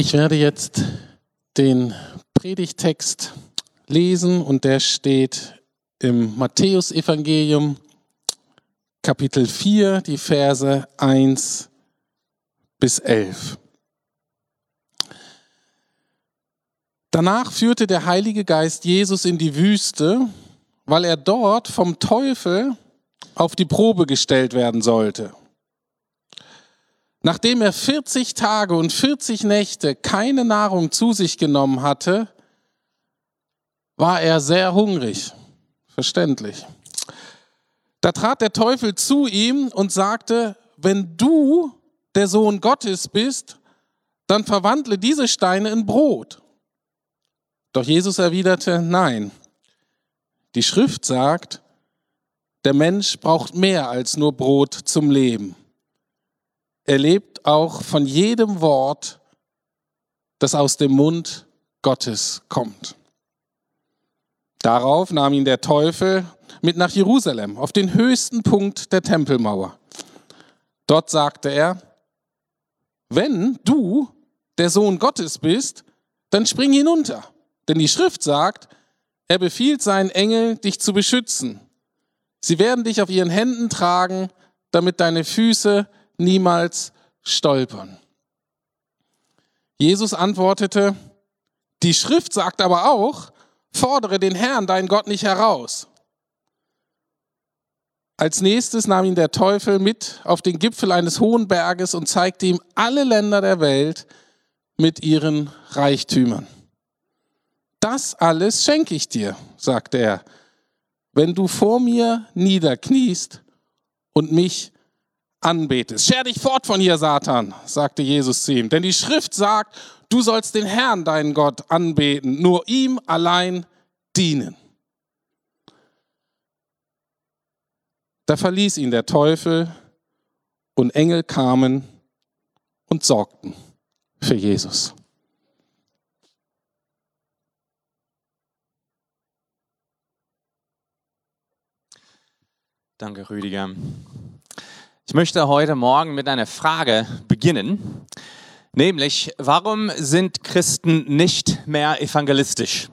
Ich werde jetzt den Predigtext lesen und der steht im Matthäusevangelium Kapitel 4, die Verse 1 bis 11. Danach führte der Heilige Geist Jesus in die Wüste, weil er dort vom Teufel auf die Probe gestellt werden sollte. Nachdem er 40 Tage und 40 Nächte keine Nahrung zu sich genommen hatte, war er sehr hungrig. Verständlich. Da trat der Teufel zu ihm und sagte, wenn du der Sohn Gottes bist, dann verwandle diese Steine in Brot. Doch Jesus erwiderte, nein. Die Schrift sagt, der Mensch braucht mehr als nur Brot zum Leben. Er lebt auch von jedem Wort, das aus dem Mund Gottes kommt. Darauf nahm ihn der Teufel mit nach Jerusalem, auf den höchsten Punkt der Tempelmauer. Dort sagte er, wenn du der Sohn Gottes bist, dann spring hinunter. Denn die Schrift sagt, er befiehlt seinen Engel, dich zu beschützen. Sie werden dich auf ihren Händen tragen, damit deine Füße niemals stolpern. Jesus antwortete, die Schrift sagt aber auch, Fordere den Herrn, deinen Gott, nicht heraus. Als nächstes nahm ihn der Teufel mit auf den Gipfel eines hohen Berges und zeigte ihm alle Länder der Welt mit ihren Reichtümern. Das alles schenke ich dir, sagte er, wenn du vor mir niederkniest und mich anbetest. Scher dich fort von hier, Satan, sagte Jesus zu ihm. Denn die Schrift sagt, du sollst den Herrn, deinen Gott, anbeten, nur ihm allein dienen. Da verließ ihn der Teufel und Engel kamen und sorgten für Jesus. Danke, Rüdiger. Ich möchte heute Morgen mit einer Frage beginnen, nämlich warum sind Christen nicht mehr evangelistisch?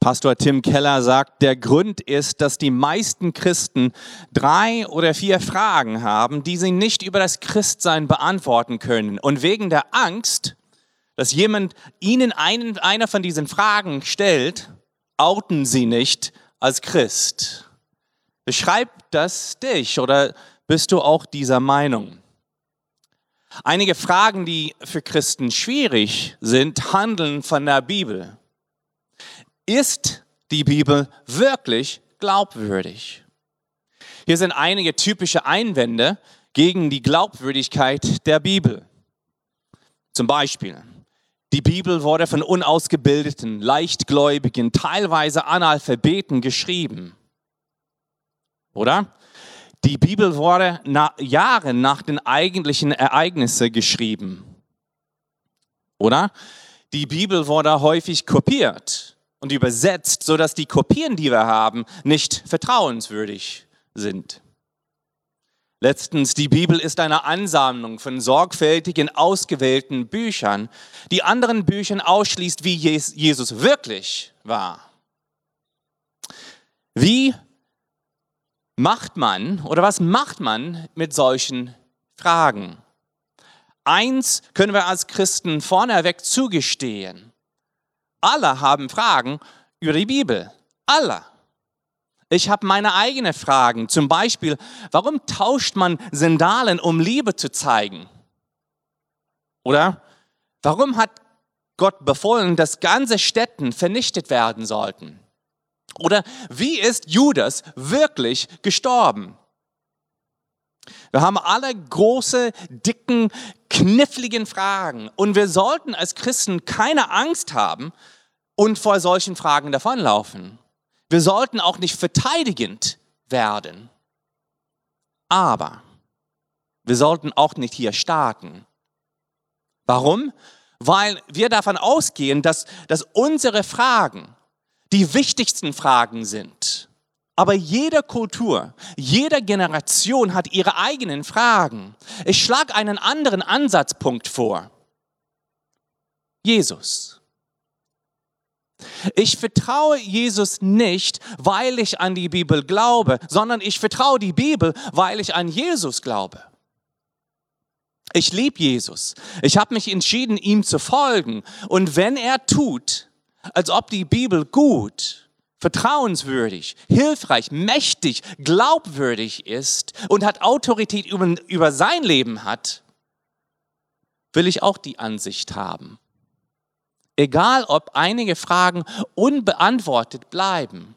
Pastor Tim Keller sagt, der Grund ist, dass die meisten Christen drei oder vier Fragen haben, die sie nicht über das Christsein beantworten können. Und wegen der Angst, dass jemand ihnen einen, einer von diesen Fragen stellt, outen sie nicht als Christ. Beschreibt das dich oder bist du auch dieser Meinung? Einige Fragen, die für Christen schwierig sind, handeln von der Bibel. Ist die Bibel wirklich glaubwürdig? Hier sind einige typische Einwände gegen die Glaubwürdigkeit der Bibel. Zum Beispiel, die Bibel wurde von unausgebildeten, leichtgläubigen, teilweise Analphabeten geschrieben. Oder? Die Bibel wurde nach, Jahre nach den eigentlichen Ereignissen geschrieben. Oder? Die Bibel wurde häufig kopiert und übersetzt, sodass die Kopien, die wir haben, nicht vertrauenswürdig sind. Letztens, die Bibel ist eine Ansammlung von sorgfältigen, ausgewählten Büchern, die anderen Büchern ausschließt, wie Jesus wirklich war. Wie macht man oder was macht man mit solchen Fragen? Eins können wir als Christen vorneweg zugestehen. Alle haben Fragen über die Bibel. Alle. Ich habe meine eigenen Fragen. Zum Beispiel, warum tauscht man Sandalen, um Liebe zu zeigen? Oder warum hat Gott befohlen, dass ganze Städten vernichtet werden sollten? Oder wie ist Judas wirklich gestorben? Wir haben alle große, dicken, kniffligen Fragen und wir sollten als Christen keine Angst haben und vor solchen Fragen davonlaufen. Wir sollten auch nicht verteidigend werden. Aber wir sollten auch nicht hier starten. Warum? Weil wir davon ausgehen, dass, dass unsere Fragen die wichtigsten Fragen sind. Aber jede Kultur, jede Generation hat ihre eigenen Fragen. Ich schlage einen anderen Ansatzpunkt vor. Jesus. Ich vertraue Jesus nicht, weil ich an die Bibel glaube, sondern ich vertraue die Bibel, weil ich an Jesus glaube. Ich liebe Jesus. Ich habe mich entschieden, ihm zu folgen. Und wenn er tut, als ob die Bibel gut, vertrauenswürdig, hilfreich, mächtig, glaubwürdig ist und hat Autorität über, über sein Leben hat, will ich auch die Ansicht haben. Egal, ob einige Fragen unbeantwortet bleiben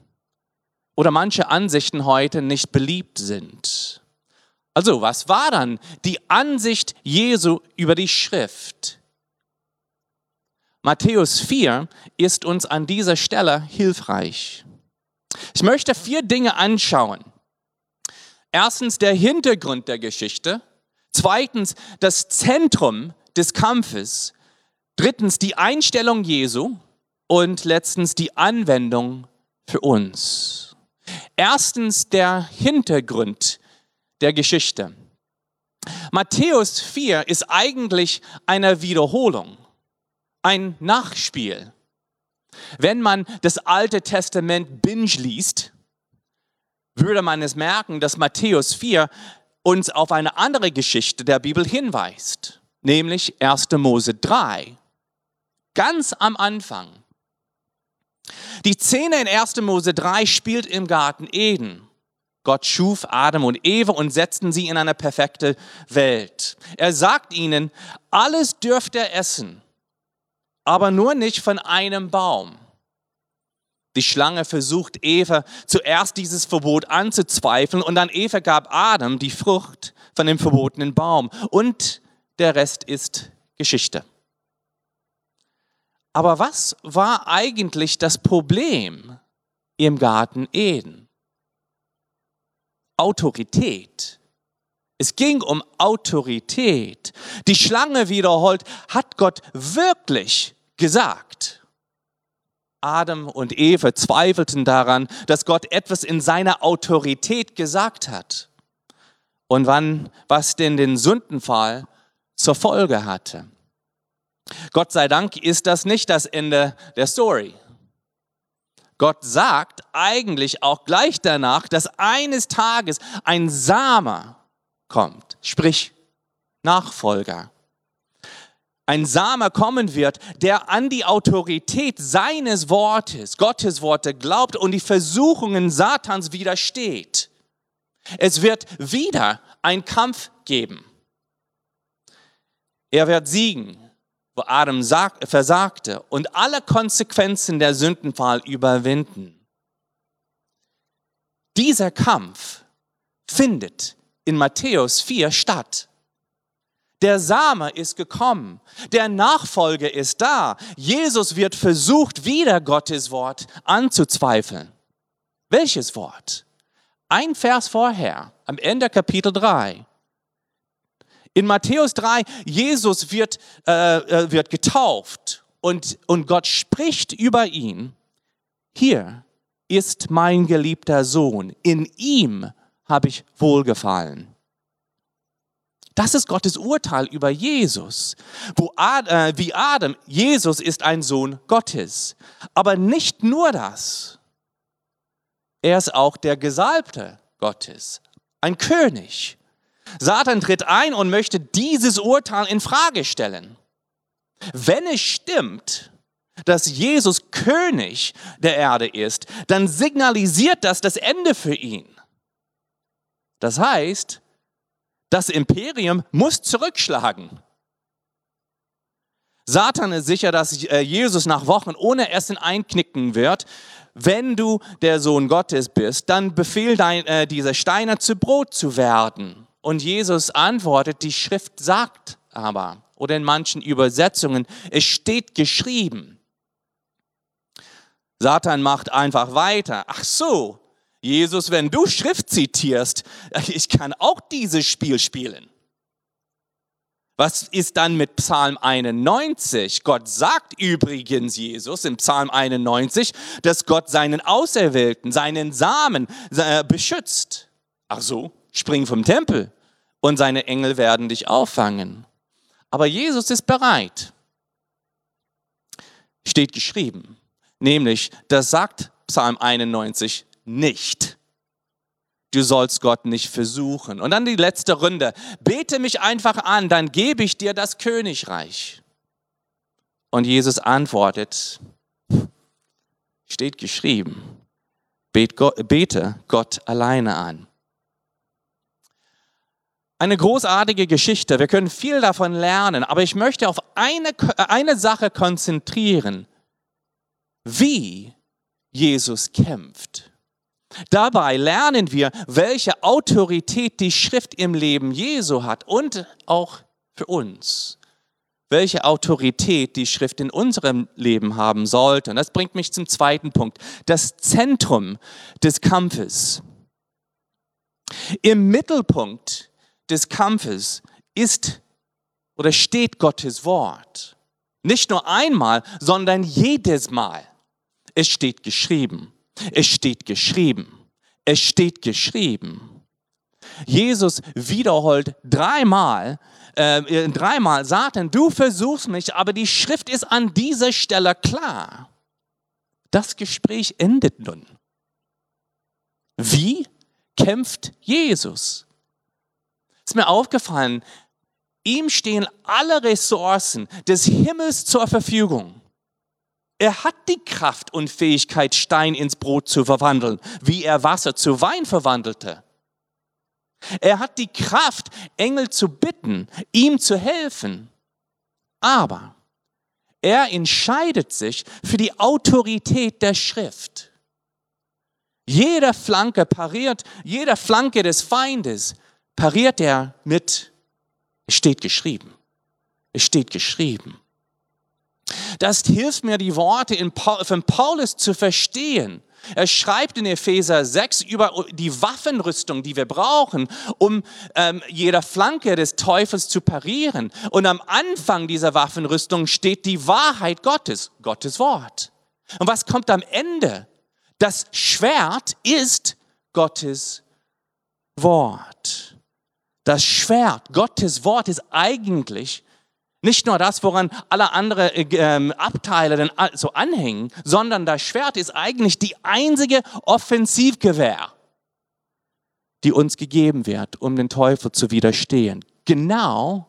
oder manche Ansichten heute nicht beliebt sind. Also, was war dann die Ansicht Jesu über die Schrift? Matthäus 4 ist uns an dieser Stelle hilfreich. Ich möchte vier Dinge anschauen. Erstens der Hintergrund der Geschichte. Zweitens das Zentrum des Kampfes. Drittens die Einstellung Jesu und letztens die Anwendung für uns. Erstens der Hintergrund der Geschichte. Matthäus 4 ist eigentlich eine Wiederholung, ein Nachspiel. Wenn man das Alte Testament binge liest, würde man es merken, dass Matthäus 4 uns auf eine andere Geschichte der Bibel hinweist, nämlich 1. Mose 3 ganz am Anfang. Die Szene in 1. Mose 3 spielt im Garten Eden. Gott schuf Adam und Eva und setzten sie in eine perfekte Welt. Er sagt ihnen, alles dürft ihr essen, aber nur nicht von einem Baum. Die Schlange versucht Eva zuerst dieses Verbot anzuzweifeln und dann Eva gab Adam die Frucht von dem verbotenen Baum. Und der Rest ist Geschichte. Aber was war eigentlich das Problem im Garten Eden? Autorität. Es ging um Autorität. Die Schlange wiederholt, hat Gott wirklich gesagt. Adam und Eva zweifelten daran, dass Gott etwas in seiner Autorität gesagt hat. Und wann, was denn den Sündenfall zur Folge hatte. Gott sei Dank ist das nicht das Ende der Story. Gott sagt eigentlich auch gleich danach, dass eines Tages ein Samer kommt, sprich Nachfolger. Ein Samer kommen wird, der an die Autorität seines Wortes, Gottes Worte glaubt und die Versuchungen Satans widersteht. Es wird wieder ein Kampf geben. Er wird siegen wo Adam versagte und alle Konsequenzen der Sündenfall überwinden. Dieser Kampf findet in Matthäus 4 statt. Der Same ist gekommen, der Nachfolger ist da. Jesus wird versucht, wieder Gottes Wort anzuzweifeln. Welches Wort? Ein Vers vorher, am Ende Kapitel 3. In Matthäus 3, Jesus wird, äh, äh, wird getauft und, und Gott spricht über ihn. Hier ist mein geliebter Sohn, in ihm habe ich wohlgefallen. Das ist Gottes Urteil über Jesus. Ad, äh, wie Adam, Jesus ist ein Sohn Gottes. Aber nicht nur das. Er ist auch der Gesalbte Gottes, ein König. Satan tritt ein und möchte dieses Urteil in Frage stellen. Wenn es stimmt, dass Jesus König der Erde ist, dann signalisiert das das Ende für ihn. Das heißt, das Imperium muss zurückschlagen. Satan ist sicher, dass äh, Jesus nach Wochen ohne Essen einknicken wird. Wenn du der Sohn Gottes bist, dann befehl dein, äh, diese Steine zu Brot zu werden. Und Jesus antwortet, die Schrift sagt aber, oder in manchen Übersetzungen, es steht geschrieben. Satan macht einfach weiter. Ach so, Jesus, wenn du Schrift zitierst, ich kann auch dieses Spiel spielen. Was ist dann mit Psalm 91? Gott sagt übrigens Jesus im Psalm 91, dass Gott seinen Auserwählten, seinen Samen äh, beschützt. Ach so, spring vom Tempel und seine Engel werden dich auffangen. Aber Jesus ist bereit. steht geschrieben. Nämlich, das sagt Psalm 91 nicht. Du sollst Gott nicht versuchen. Und dann die letzte Runde. Bete mich einfach an, dann gebe ich dir das Königreich. Und Jesus antwortet, steht geschrieben, bete Gott alleine an. Eine großartige Geschichte. Wir können viel davon lernen, aber ich möchte auf eine, eine Sache konzentrieren. Wie Jesus kämpft. Dabei lernen wir, welche Autorität die Schrift im Leben Jesu hat und auch für uns. Welche Autorität die Schrift in unserem Leben haben sollte. Und das bringt mich zum zweiten Punkt. Das Zentrum des Kampfes. Im Mittelpunkt des Kampfes ist oder steht Gottes Wort. Nicht nur einmal, sondern jedes Mal. Es steht geschrieben. Es steht geschrieben. Es steht geschrieben. Jesus wiederholt dreimal, äh, dreimal Satan, du versuchst mich, aber die Schrift ist an dieser Stelle klar. Das Gespräch endet nun. Wie kämpft Jesus? Ist mir aufgefallen, ihm stehen alle Ressourcen des Himmels zur Verfügung. Er hat die Kraft und Fähigkeit, Stein ins Brot zu verwandeln, wie er Wasser zu Wein verwandelte. Er hat die Kraft, Engel zu bitten, ihm zu helfen. Aber er entscheidet sich für die Autorität der Schrift. Jeder Flanke pariert, jeder Flanke des Feindes pariert er mit, es steht geschrieben. Es steht geschrieben. Das hilft mir, die Worte von Paulus zu verstehen. Er schreibt in Epheser 6 über die Waffenrüstung, die wir brauchen, um ähm, jeder Flanke des Teufels zu parieren. Und am Anfang dieser Waffenrüstung steht die Wahrheit Gottes, Gottes Wort. Und was kommt am Ende? Das Schwert ist Gottes Wort. Das Schwert, Gottes Wort ist eigentlich nicht nur das, woran alle anderen äh, ähm, Abteile dann so anhängen, sondern das Schwert ist eigentlich die einzige Offensivgewehr, die uns gegeben wird, um den Teufel zu widerstehen. Genau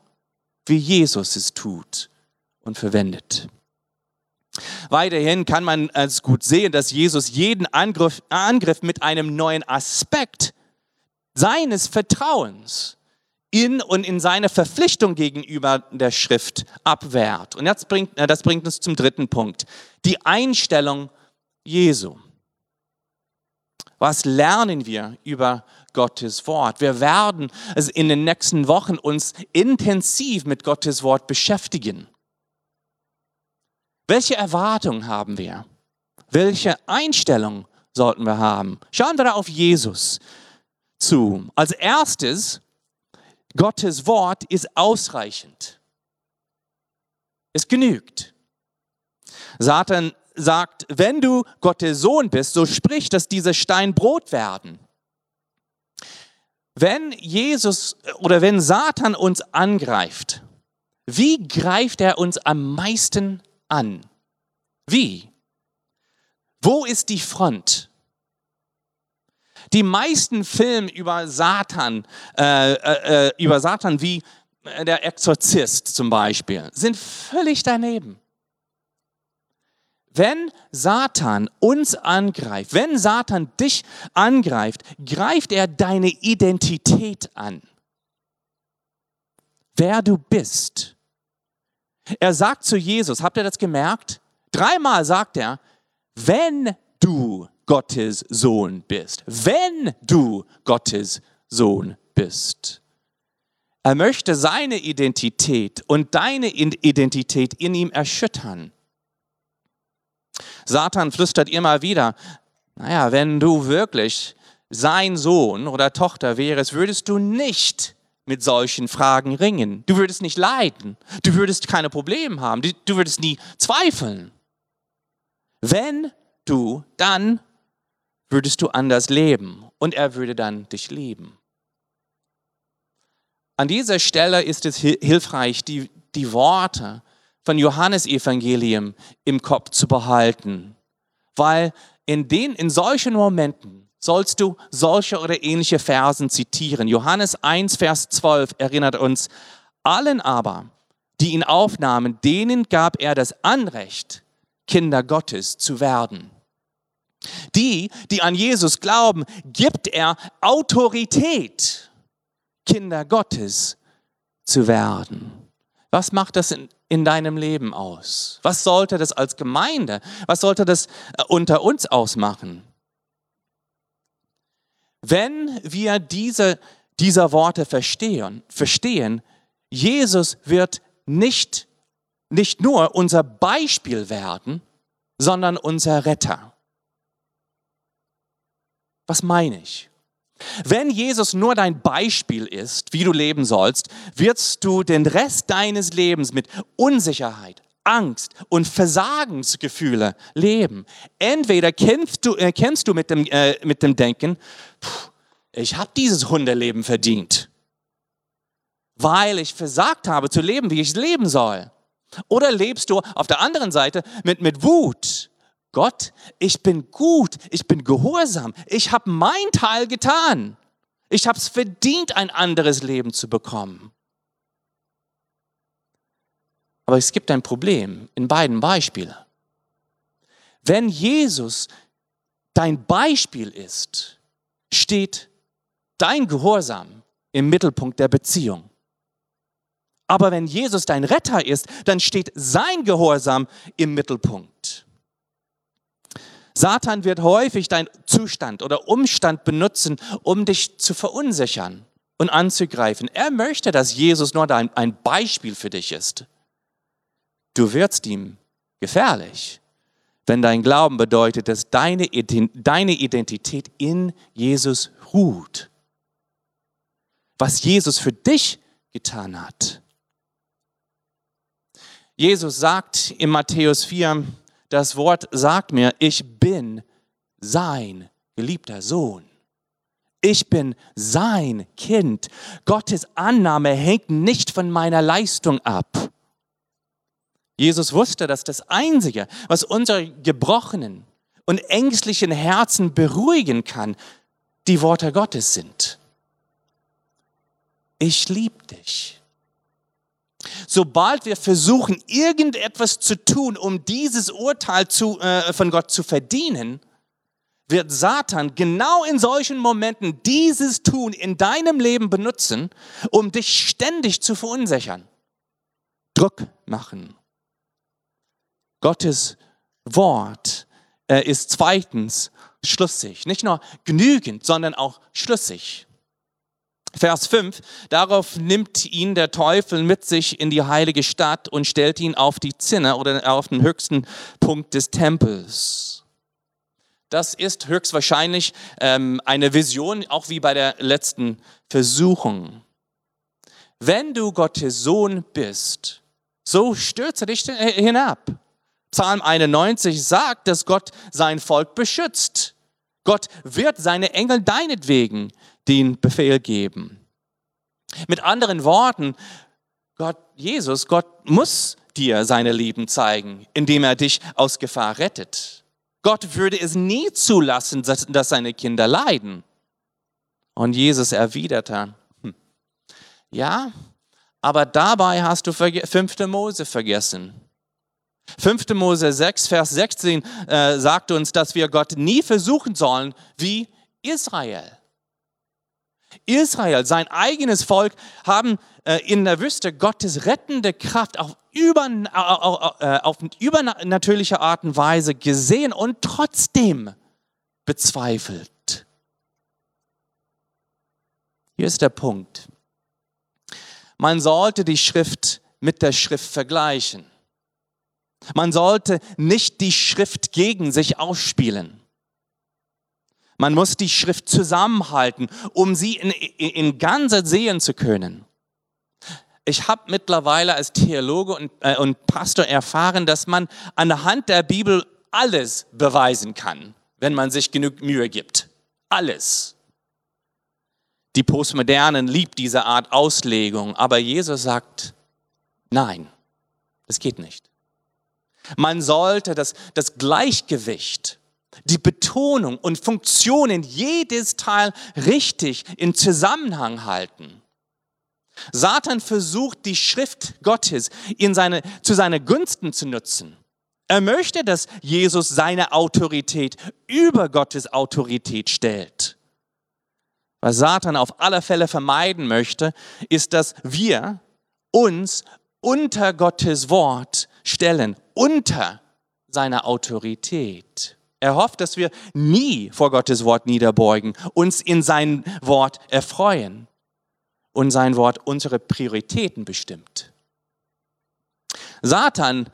wie Jesus es tut und verwendet. Weiterhin kann man als gut sehen, dass Jesus jeden Angriff, Angriff mit einem neuen Aspekt seines Vertrauens in und in seine Verpflichtung gegenüber der Schrift abwehrt. Und jetzt bringt, äh, das bringt uns zum dritten Punkt. Die Einstellung Jesu. Was lernen wir über Gottes Wort? Wir werden also in den nächsten Wochen uns intensiv mit Gottes Wort beschäftigen. Welche Erwartungen haben wir? Welche Einstellung sollten wir haben? Schauen wir auf Jesus zu. Als erstes Gottes Wort ist ausreichend. Es genügt. Satan sagt, wenn du Gottes Sohn bist, so sprich, dass dieser Stein Brot werden. Wenn Jesus oder wenn Satan uns angreift, wie greift er uns am meisten an? Wie? Wo ist die Front? Die meisten Filme über Satan, äh, äh, äh, über Satan wie äh, der Exorzist zum Beispiel, sind völlig daneben. Wenn Satan uns angreift, wenn Satan dich angreift, greift er deine Identität an. Wer du bist. Er sagt zu Jesus, habt ihr das gemerkt? Dreimal sagt er, wenn du Gottes Sohn bist. Wenn du Gottes Sohn bist. Er möchte seine Identität und deine Identität in ihm erschüttern. Satan flüstert immer wieder, naja, wenn du wirklich sein Sohn oder Tochter wärst, würdest du nicht mit solchen Fragen ringen. Du würdest nicht leiden. Du würdest keine Probleme haben. Du würdest nie zweifeln. Wenn du, dann würdest du anders leben und er würde dann dich lieben. An dieser Stelle ist es hilfreich, die, die Worte von Johannesevangelium im Kopf zu behalten, weil in den in solchen Momenten sollst du solche oder ähnliche Versen zitieren. Johannes 1 Vers 12 erinnert uns allen aber, die ihn aufnahmen, denen gab er das Anrecht, Kinder Gottes zu werden. Die, die an Jesus glauben, gibt er Autorität, Kinder Gottes zu werden. Was macht das in, in deinem Leben aus? Was sollte das als Gemeinde, was sollte das äh, unter uns ausmachen? Wenn wir diese, diese Worte verstehen, verstehen, Jesus wird nicht, nicht nur unser Beispiel werden, sondern unser Retter. Was meine ich? Wenn Jesus nur dein Beispiel ist, wie du leben sollst, wirst du den Rest deines Lebens mit Unsicherheit, Angst und Versagensgefühle leben. Entweder kämpfst du, äh, kämpfst du mit, dem, äh, mit dem Denken, pff, ich habe dieses Hundeleben verdient weil ich versagt habe zu leben, wie ich leben soll? Oder lebst du auf der anderen Seite mit, mit Wut? Gott, ich bin gut, ich bin gehorsam, ich habe mein Teil getan. Ich habe es verdient, ein anderes Leben zu bekommen. Aber es gibt ein Problem in beiden Beispielen. Wenn Jesus dein Beispiel ist, steht dein Gehorsam im Mittelpunkt der Beziehung. Aber wenn Jesus dein Retter ist, dann steht sein Gehorsam im Mittelpunkt. Satan wird häufig deinen Zustand oder Umstand benutzen, um dich zu verunsichern und anzugreifen. Er möchte, dass Jesus nur ein Beispiel für dich ist. Du wirst ihm gefährlich, wenn dein Glauben bedeutet, dass deine Identität in Jesus ruht. Was Jesus für dich getan hat. Jesus sagt in Matthäus 4, das Wort sagt mir, ich bin sein geliebter Sohn. Ich bin sein Kind. Gottes Annahme hängt nicht von meiner Leistung ab. Jesus wusste, dass das Einzige, was unsere gebrochenen und ängstlichen Herzen beruhigen kann, die Worte Gottes sind. Ich liebe dich. Sobald wir versuchen, irgendetwas zu tun, um dieses Urteil zu, äh, von Gott zu verdienen, wird Satan genau in solchen Momenten dieses Tun in deinem Leben benutzen, um dich ständig zu verunsichern. Druck machen. Gottes Wort äh, ist zweitens schlüssig. Nicht nur genügend, sondern auch schlüssig. Vers 5, darauf nimmt ihn der Teufel mit sich in die heilige Stadt und stellt ihn auf die Zinne oder auf den höchsten Punkt des Tempels. Das ist höchstwahrscheinlich ähm, eine Vision, auch wie bei der letzten Versuchung. Wenn du Gottes Sohn bist, so stürze dich hinab. Psalm 91 sagt, dass Gott sein Volk beschützt. Gott wird seine Engel deinetwegen den Befehl geben. Mit anderen Worten, Gott, Jesus, Gott muss dir seine Lieben zeigen, indem er dich aus Gefahr rettet. Gott würde es nie zulassen, dass seine Kinder leiden. Und Jesus erwiderte, hm, ja, aber dabei hast du 5. Mose vergessen. 5. Mose 6, Vers 16 äh, sagt uns, dass wir Gott nie versuchen sollen wie Israel. Israel, sein eigenes Volk, haben äh, in der Wüste Gottes rettende Kraft auf, über, äh, auf übernatürliche Art und Weise gesehen und trotzdem bezweifelt. Hier ist der Punkt. Man sollte die Schrift mit der Schrift vergleichen. Man sollte nicht die Schrift gegen sich ausspielen. Man muss die Schrift zusammenhalten, um sie in, in, in Ganze sehen zu können. Ich habe mittlerweile als Theologe und, äh, und Pastor erfahren, dass man anhand der Bibel alles beweisen kann, wenn man sich genug Mühe gibt. Alles. Die Postmodernen liebt diese Art Auslegung, aber Jesus sagt, nein, Das geht nicht. Man sollte das, das Gleichgewicht, die Betonung und Funktionen jedes Teil richtig in Zusammenhang halten. Satan versucht, die Schrift Gottes in seine, zu seiner Gunsten zu nutzen. Er möchte, dass Jesus seine Autorität über Gottes Autorität stellt. Was Satan auf alle Fälle vermeiden möchte, ist, dass wir uns unter Gottes Wort stellen, unter seiner Autorität. Er hofft, dass wir nie vor Gottes Wort niederbeugen, uns in sein Wort erfreuen und sein Wort unsere Prioritäten bestimmt. Satan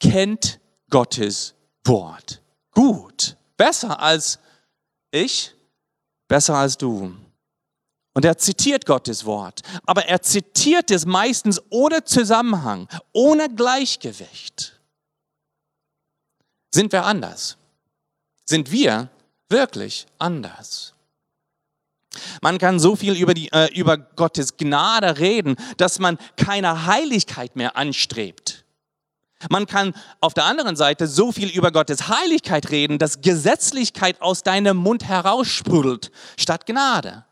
kennt Gottes Wort gut, besser als ich, besser als du. Und er zitiert Gottes Wort, aber er zitiert es meistens ohne Zusammenhang, ohne Gleichgewicht. Sind wir anders? Sind wir wirklich anders? Man kann so viel über, die, äh, über Gottes Gnade reden, dass man keine Heiligkeit mehr anstrebt. Man kann auf der anderen Seite so viel über Gottes Heiligkeit reden, dass Gesetzlichkeit aus deinem Mund heraussprudelt, statt Gnade.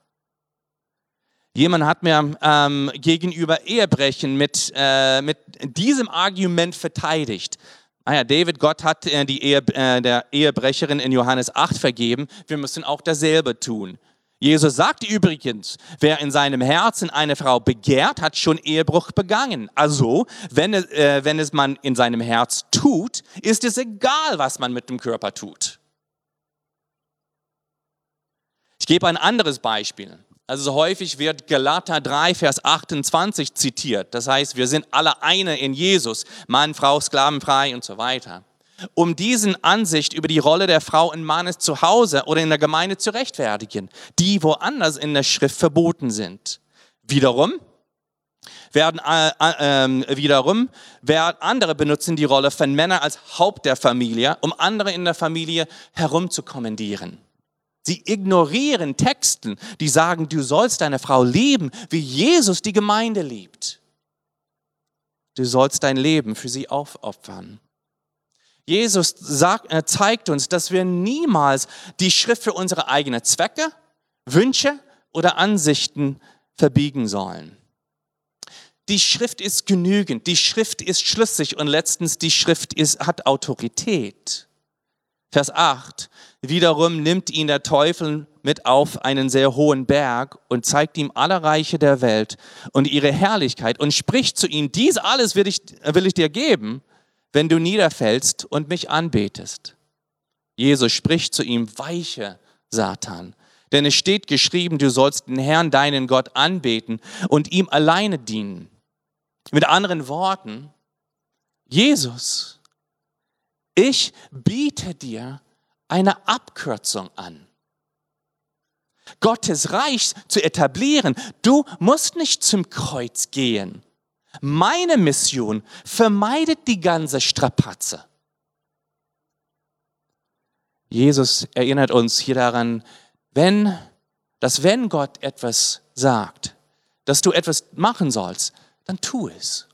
Jemand hat mir ähm, gegenüber Ehebrechen mit, äh, mit diesem Argument verteidigt. Naja, David, Gott hat äh, die Ehe, äh, der Ehebrecherin in Johannes 8 vergeben. Wir müssen auch dasselbe tun. Jesus sagt übrigens, wer in seinem Herzen eine Frau begehrt, hat schon Ehebruch begangen. Also, wenn äh, wenn es man in seinem Herz tut, ist es egal, was man mit dem Körper tut. Ich gebe ein anderes Beispiel. Also häufig wird Galater 3, Vers 28 zitiert. Das heißt, wir sind alle eine in Jesus. Mann, Frau, sklavenfrei und so weiter um diesen Ansicht über die Rolle der Frau in Mannes zu Hause oder in der Gemeinde zu rechtfertigen, die woanders in der Schrift verboten sind. Wiederum werden äh, äh, wiederum werden andere benutzen die Rolle von Männern als Haupt der Familie, um andere in der Familie herumzukommandieren. Sie ignorieren Texten, die sagen, du sollst deine Frau lieben, wie Jesus die Gemeinde liebt. Du sollst dein Leben für sie aufopfern. Jesus sagt, er zeigt uns, dass wir niemals die Schrift für unsere eigenen Zwecke, Wünsche oder Ansichten verbiegen sollen. Die Schrift ist genügend, die Schrift ist schlüssig und letztens die Schrift ist, hat Autorität. Vers 8. Wiederum nimmt ihn der Teufel mit auf einen sehr hohen Berg und zeigt ihm alle Reiche der Welt und ihre Herrlichkeit und spricht zu ihm, dies alles will ich, will ich dir geben, wenn du niederfällst und mich anbetest. Jesus spricht zu ihm, weiche Satan, denn es steht geschrieben, du sollst den Herrn, deinen Gott, anbeten und ihm alleine dienen. Mit anderen Worten, Jesus, ich biete dir eine Abkürzung an. Gottes Reich zu etablieren. Du musst nicht zum Kreuz gehen. Meine Mission vermeidet die ganze Strapatze. Jesus erinnert uns hier daran, wenn, dass wenn Gott etwas sagt, dass du etwas machen sollst, dann tu es.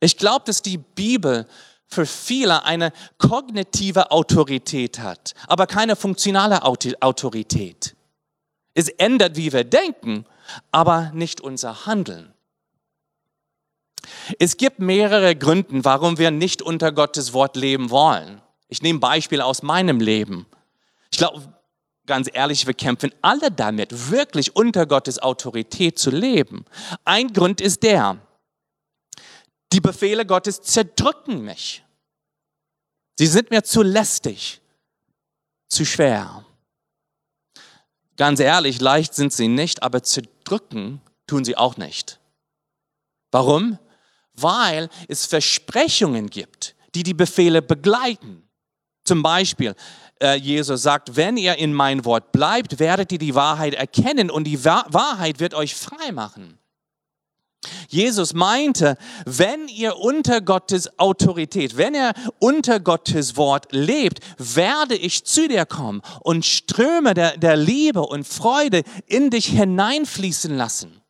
Ich glaube, dass die Bibel für viele eine kognitive Autorität hat, aber keine funktionale Autorität. Es ändert, wie wir denken, aber nicht unser Handeln. Es gibt mehrere Gründe, warum wir nicht unter Gottes Wort leben wollen. Ich nehme Beispiele aus meinem Leben. Ich glaube, ganz ehrlich, wir kämpfen alle damit, wirklich unter Gottes Autorität zu leben. Ein Grund ist der, die Befehle Gottes zerdrücken mich. Sie sind mir zu lästig, zu schwer. Ganz ehrlich, leicht sind sie nicht, aber zerdrücken tun sie auch nicht. Warum? weil es Versprechungen gibt, die die Befehle begleiten. Zum Beispiel, äh, Jesus sagt, wenn ihr in mein Wort bleibt, werdet ihr die Wahrheit erkennen und die Wahrheit wird euch frei machen. Jesus meinte, wenn ihr unter Gottes Autorität, wenn ihr unter Gottes Wort lebt, werde ich zu dir kommen und Ströme der, der Liebe und Freude in dich hineinfließen lassen.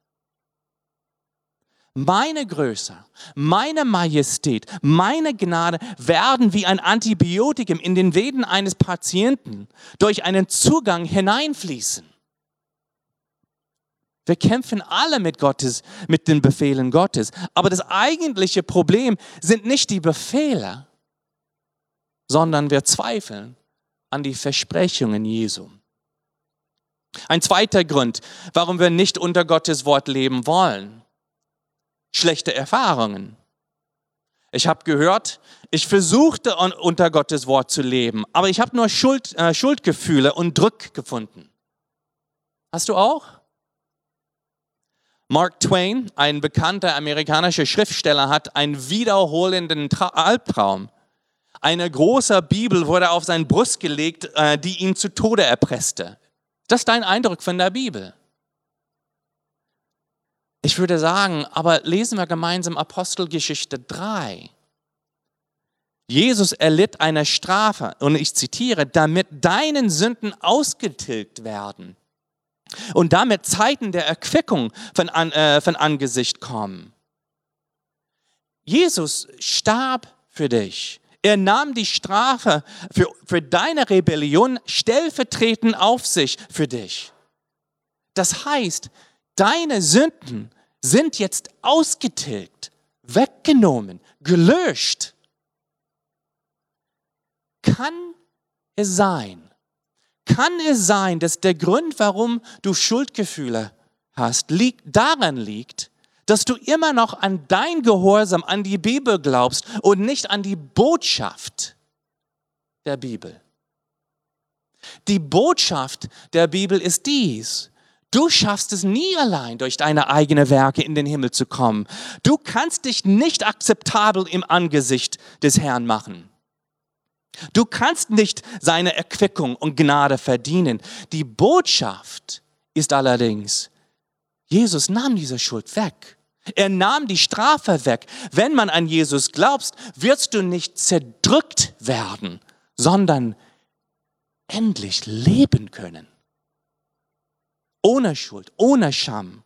meine Größe, meine Majestät, meine Gnade werden wie ein Antibiotikum in den Venen eines Patienten durch einen Zugang hineinfließen. Wir kämpfen alle mit Gottes, mit den Befehlen Gottes. Aber das eigentliche Problem sind nicht die Befehle, sondern wir zweifeln an die Versprechungen Jesu. Ein zweiter Grund, warum wir nicht unter Gottes Wort leben wollen. Schlechte Erfahrungen. Ich habe gehört, ich versuchte unter Gottes Wort zu leben, aber ich habe nur Schuld, äh, Schuldgefühle und Druck gefunden. Hast du auch? Mark Twain, ein bekannter amerikanischer Schriftsteller, hat einen wiederholenden Tra Albtraum. Eine große Bibel wurde auf seine Brust gelegt, äh, die ihn zu Tode erpresste. Das ist dein Eindruck von der Bibel. Ich würde sagen, aber lesen wir gemeinsam Apostelgeschichte 3. Jesus erlitt eine Strafe, und ich zitiere, damit deinen Sünden ausgetilgt werden und damit Zeiten der Erquickung von, äh, von Angesicht kommen. Jesus starb für dich. Er nahm die Strafe für, für deine Rebellion stellvertretend auf sich für dich. Das heißt, deine Sünden sind jetzt ausgetilgt, weggenommen, gelöscht. Kann es sein, kann es sein, dass der Grund, warum du Schuldgefühle hast, liegt, daran liegt, dass du immer noch an dein Gehorsam, an die Bibel glaubst und nicht an die Botschaft der Bibel. Die Botschaft der Bibel ist dies. Du schaffst es nie allein, durch deine eigenen Werke in den Himmel zu kommen. Du kannst dich nicht akzeptabel im Angesicht des Herrn machen. Du kannst nicht seine Erquickung und Gnade verdienen. Die Botschaft ist allerdings, Jesus nahm diese Schuld weg. Er nahm die Strafe weg. Wenn man an Jesus glaubst, wirst du nicht zerdrückt werden, sondern endlich leben können. Ohne Schuld, ohne Scham.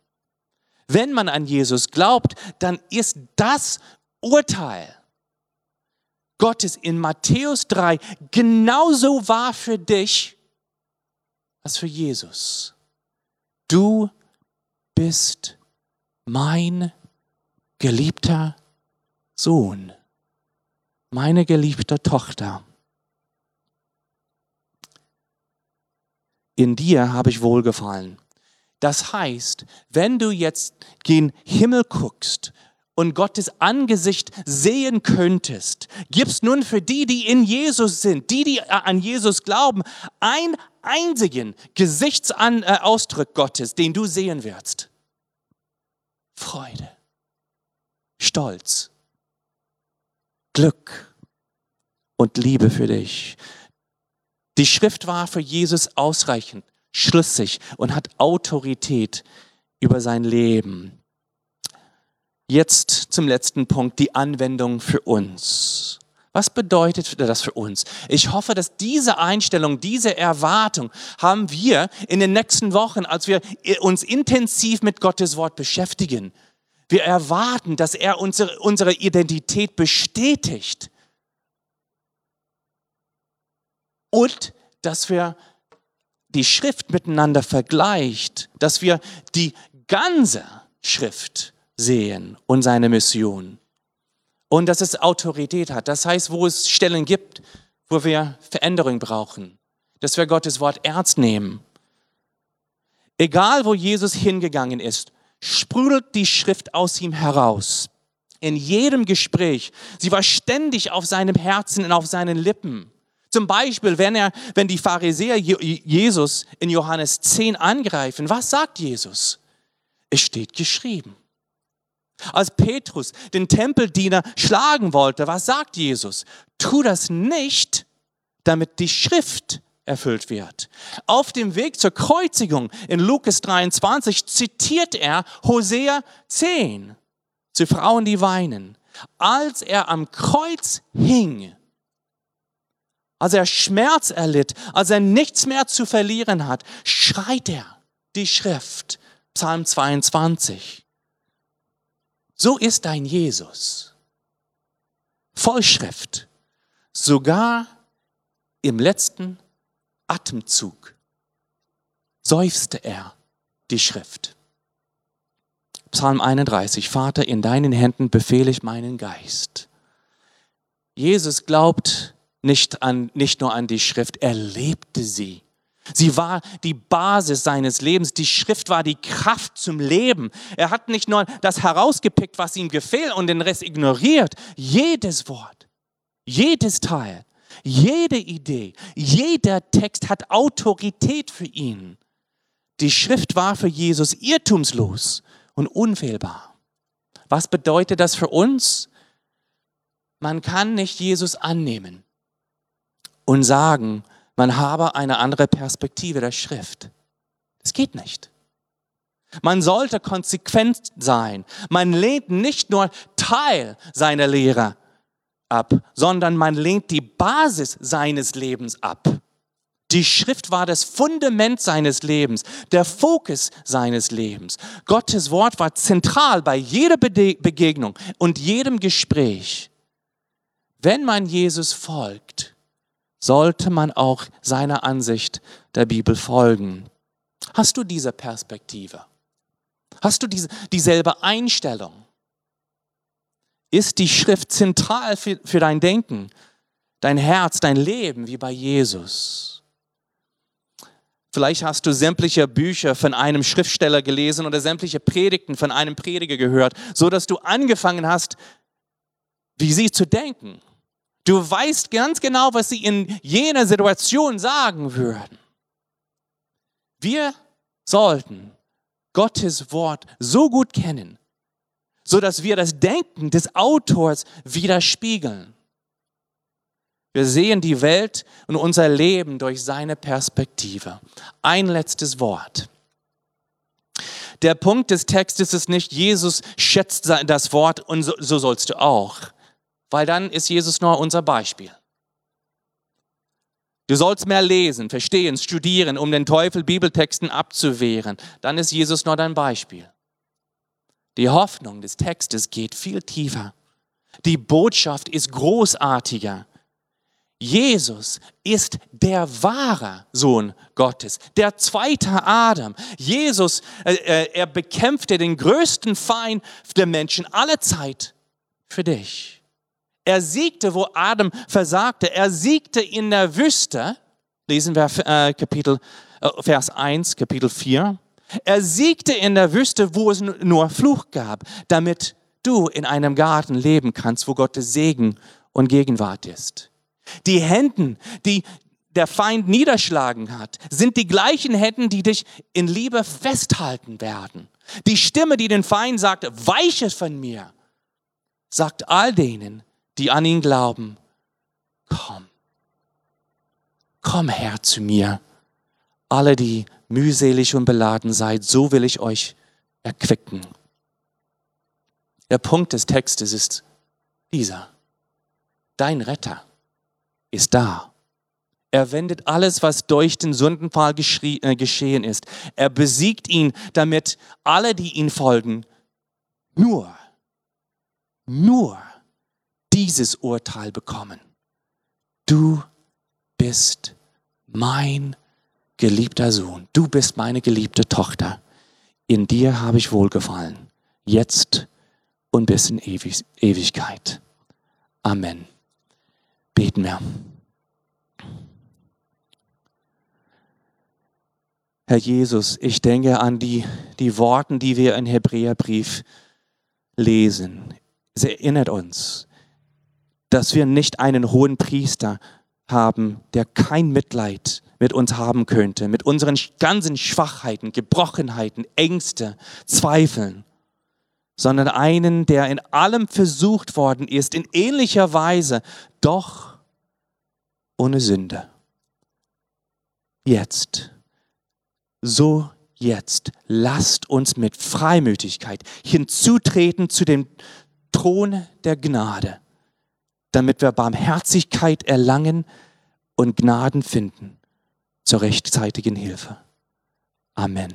Wenn man an Jesus glaubt, dann ist das Urteil Gottes in Matthäus 3 genauso wahr für dich als für Jesus. Du bist mein geliebter Sohn, meine geliebte Tochter. In dir habe ich wohlgefallen. Das heißt, wenn du jetzt gen Himmel guckst und Gottes Angesicht sehen könntest, gibst nun für die, die in Jesus sind, die, die an Jesus glauben, einen einzigen Gesichtsausdruck Gottes, den du sehen wirst. Freude, Stolz, Glück und Liebe für dich. Die Schrift war für Jesus ausreichend, schlüssig und hat Autorität über sein Leben. Jetzt zum letzten Punkt, die Anwendung für uns. Was bedeutet das für uns? Ich hoffe, dass diese Einstellung, diese Erwartung haben wir in den nächsten Wochen, als wir uns intensiv mit Gottes Wort beschäftigen. Wir erwarten, dass er unsere, unsere Identität bestätigt und dass wir die Schrift miteinander vergleicht, dass wir die ganze Schrift sehen und seine Mission. Und dass es Autorität hat. Das heißt, wo es Stellen gibt, wo wir Veränderung brauchen, dass wir Gottes Wort ernst nehmen. Egal, wo Jesus hingegangen ist, sprudelt die Schrift aus ihm heraus. In jedem Gespräch. Sie war ständig auf seinem Herzen und auf seinen Lippen. Zum Beispiel, wenn, er, wenn die Pharisäer Jesus in Johannes 10 angreifen, was sagt Jesus? Es steht geschrieben. Als Petrus den Tempeldiener schlagen wollte, was sagt Jesus? Tu das nicht, damit die Schrift erfüllt wird. Auf dem Weg zur Kreuzigung in Lukas 23 zitiert er Hosea 10 zu Frauen, die weinen. Als er am Kreuz hing, als er Schmerz erlitt, als er nichts mehr zu verlieren hat, schreit er die Schrift, Psalm 22 So ist dein Jesus. Vollschrift. Sogar im letzten Atemzug seufzte er die Schrift. Psalm 31, Vater, in deinen Händen befehle ich meinen Geist. Jesus glaubt nicht, an, nicht nur an die Schrift, er lebte sie. Sie war die Basis seines Lebens. Die Schrift war die Kraft zum Leben. Er hat nicht nur das herausgepickt, was ihm gefällt und den Rest ignoriert. Jedes Wort, jedes Teil, jede Idee, jeder Text hat Autorität für ihn. Die Schrift war für Jesus irrtumslos und unfehlbar. Was bedeutet das für uns? Man kann nicht Jesus annehmen und sagen, man habe eine andere Perspektive der Schrift. Das geht nicht. Man sollte konsequent sein. Man lehnt nicht nur Teil seiner Lehre ab, sondern man lehnt die Basis seines Lebens ab. Die Schrift war das Fundament seines Lebens, der Fokus seines Lebens. Gottes Wort war zentral bei jeder Begegnung und jedem Gespräch. Wenn man Jesus folgt, sollte man auch seiner Ansicht der Bibel folgen. Hast du diese Perspektive? Hast du diese, dieselbe Einstellung? Ist die Schrift zentral für, für dein Denken, dein Herz, dein Leben wie bei Jesus? Vielleicht hast du sämtliche Bücher von einem Schriftsteller gelesen oder sämtliche Predigten von einem Prediger gehört, so dass du angefangen hast, wie sie zu denken. Du weißt ganz genau, was sie in jener Situation sagen würden. Wir sollten Gottes Wort so gut kennen, so dass wir das Denken des Autors widerspiegeln. Wir sehen die Welt und unser Leben durch seine Perspektive. Ein letztes Wort. Der Punkt des Textes ist nicht, Jesus schätzt das Wort und so, so sollst du auch weil dann ist Jesus nur unser Beispiel. Du sollst mehr lesen, verstehen, studieren, um den Teufel Bibeltexten abzuwehren. Dann ist Jesus nur dein Beispiel. Die Hoffnung des Textes geht viel tiefer. Die Botschaft ist großartiger. Jesus ist der wahre Sohn Gottes, der zweite Adam. Jesus, äh, äh er bekämpfte den größten Feind der Menschen aller Zeit für dich. Er siegte, wo Adam versagte. Er siegte in der Wüste. Lesen wir äh, Kapitel, äh, Vers 1, Kapitel 4. Er siegte in der Wüste, wo es nur Fluch gab, damit du in einem Garten leben kannst, wo Gottes Segen und Gegenwart ist. Die Händen, die der Feind niederschlagen hat, sind die gleichen Händen, die dich in Liebe festhalten werden. Die Stimme, die den Feind sagt, weiche von mir, sagt all denen, die an ihn glauben, komm, komm her zu mir. Alle, die mühselig und beladen seid, so will ich euch erquicken. Der Punkt des Textes ist dieser. Dein Retter ist da. Er wendet alles, was durch den Sündenfall äh, geschehen ist. Er besiegt ihn, damit alle, die ihn folgen, nur, nur dieses Urteil bekommen. Du bist mein geliebter Sohn. Du bist meine geliebte Tochter. In dir habe ich wohlgefallen. Jetzt und bis in Ewig Ewigkeit. Amen. Beten wir. Herr Jesus, ich denke an die, die Worte, die wir im Hebräerbrief lesen. Es erinnert uns, dass wir nicht einen hohen Priester haben, der kein Mitleid mit uns haben könnte, mit unseren ganzen Schwachheiten, Gebrochenheiten, Ängste, Zweifeln, sondern einen, der in allem versucht worden ist, in ähnlicher Weise, doch ohne Sünde. Jetzt, so jetzt, lasst uns mit Freimütigkeit hinzutreten zu dem Thron der Gnade damit wir Barmherzigkeit erlangen und Gnaden finden zur rechtzeitigen Hilfe. Amen.